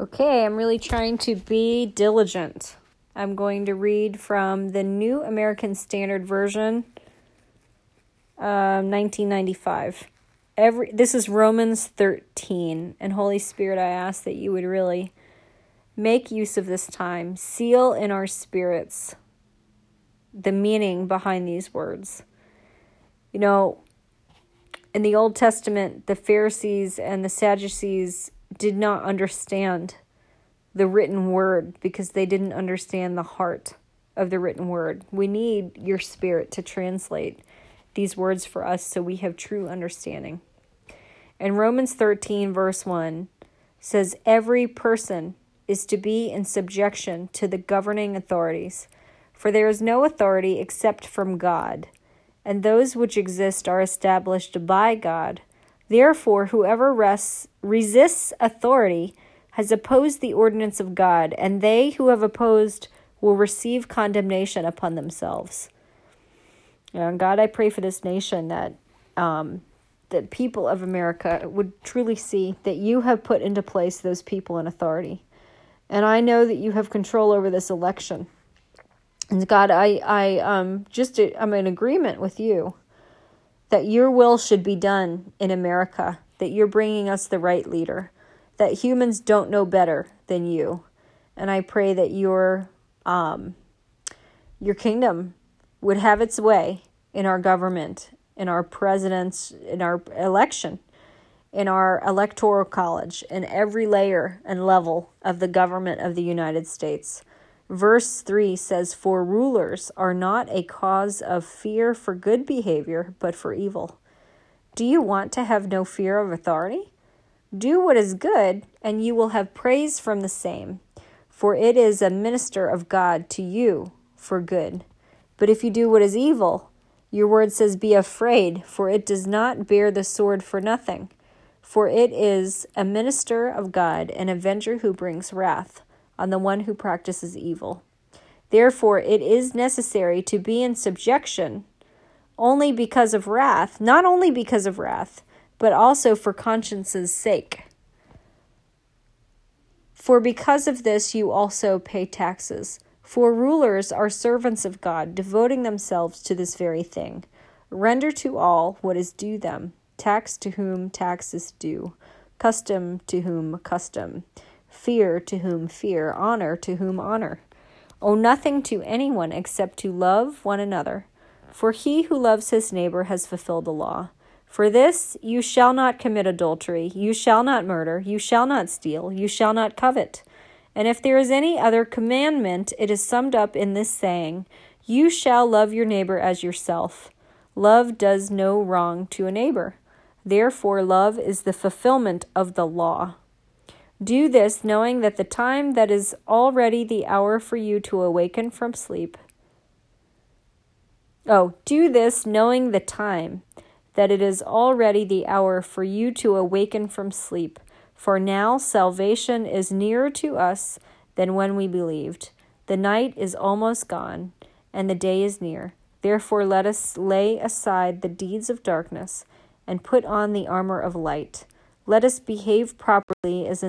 Okay, I'm really trying to be diligent. I'm going to read from the New American Standard Version, um, 1995. Every this is Romans 13, and Holy Spirit, I ask that you would really make use of this time, seal in our spirits the meaning behind these words. You know, in the Old Testament, the Pharisees and the Sadducees did not understand the written word because they didn't understand the heart of the written word. We need your spirit to translate these words for us so we have true understanding. And Romans 13, verse 1 says, Every person is to be in subjection to the governing authorities, for there is no authority except from God, and those which exist are established by God. Therefore, whoever rests, resists authority has opposed the ordinance of God, and they who have opposed will receive condemnation upon themselves. And God, I pray for this nation that um, the people of America would truly see that you have put into place those people in authority. And I know that you have control over this election. And God, I, I um, just I'm in agreement with you that your will should be done in America, that you're bringing us the right leader, that humans don't know better than you. And I pray that your um, your kingdom would have its way in our government, in our presidents, in our election, in our electoral college, in every layer and level of the government of the United States. Verse 3 says, For rulers are not a cause of fear for good behavior, but for evil. Do you want to have no fear of authority? Do what is good, and you will have praise from the same, for it is a minister of God to you for good. But if you do what is evil, your word says, Be afraid, for it does not bear the sword for nothing, for it is a minister of God, an avenger who brings wrath on the one who practices evil. Therefore, it is necessary to be in subjection only because of wrath, not only because of wrath, but also for conscience's sake. For because of this you also pay taxes. For rulers are servants of God, devoting themselves to this very thing. Render to all what is due them tax to whom tax is due, custom to whom custom fear to whom fear, honor to whom honor. Owe nothing to anyone except to love one another. For he who loves his neighbor has fulfilled the law. For this you shall not commit adultery, you shall not murder, you shall not steal, you shall not covet. And if there is any other commandment, it is summed up in this saying You shall love your neighbor as yourself. Love does no wrong to a neighbor. Therefore, love is the fulfillment of the law. Do this knowing that the time that is already the hour for you to awaken from sleep. Oh, do this knowing the time that it is already the hour for you to awaken from sleep. For now salvation is nearer to us than when we believed. The night is almost gone, and the day is near. Therefore, let us lay aside the deeds of darkness and put on the armor of light. Let us behave properly as in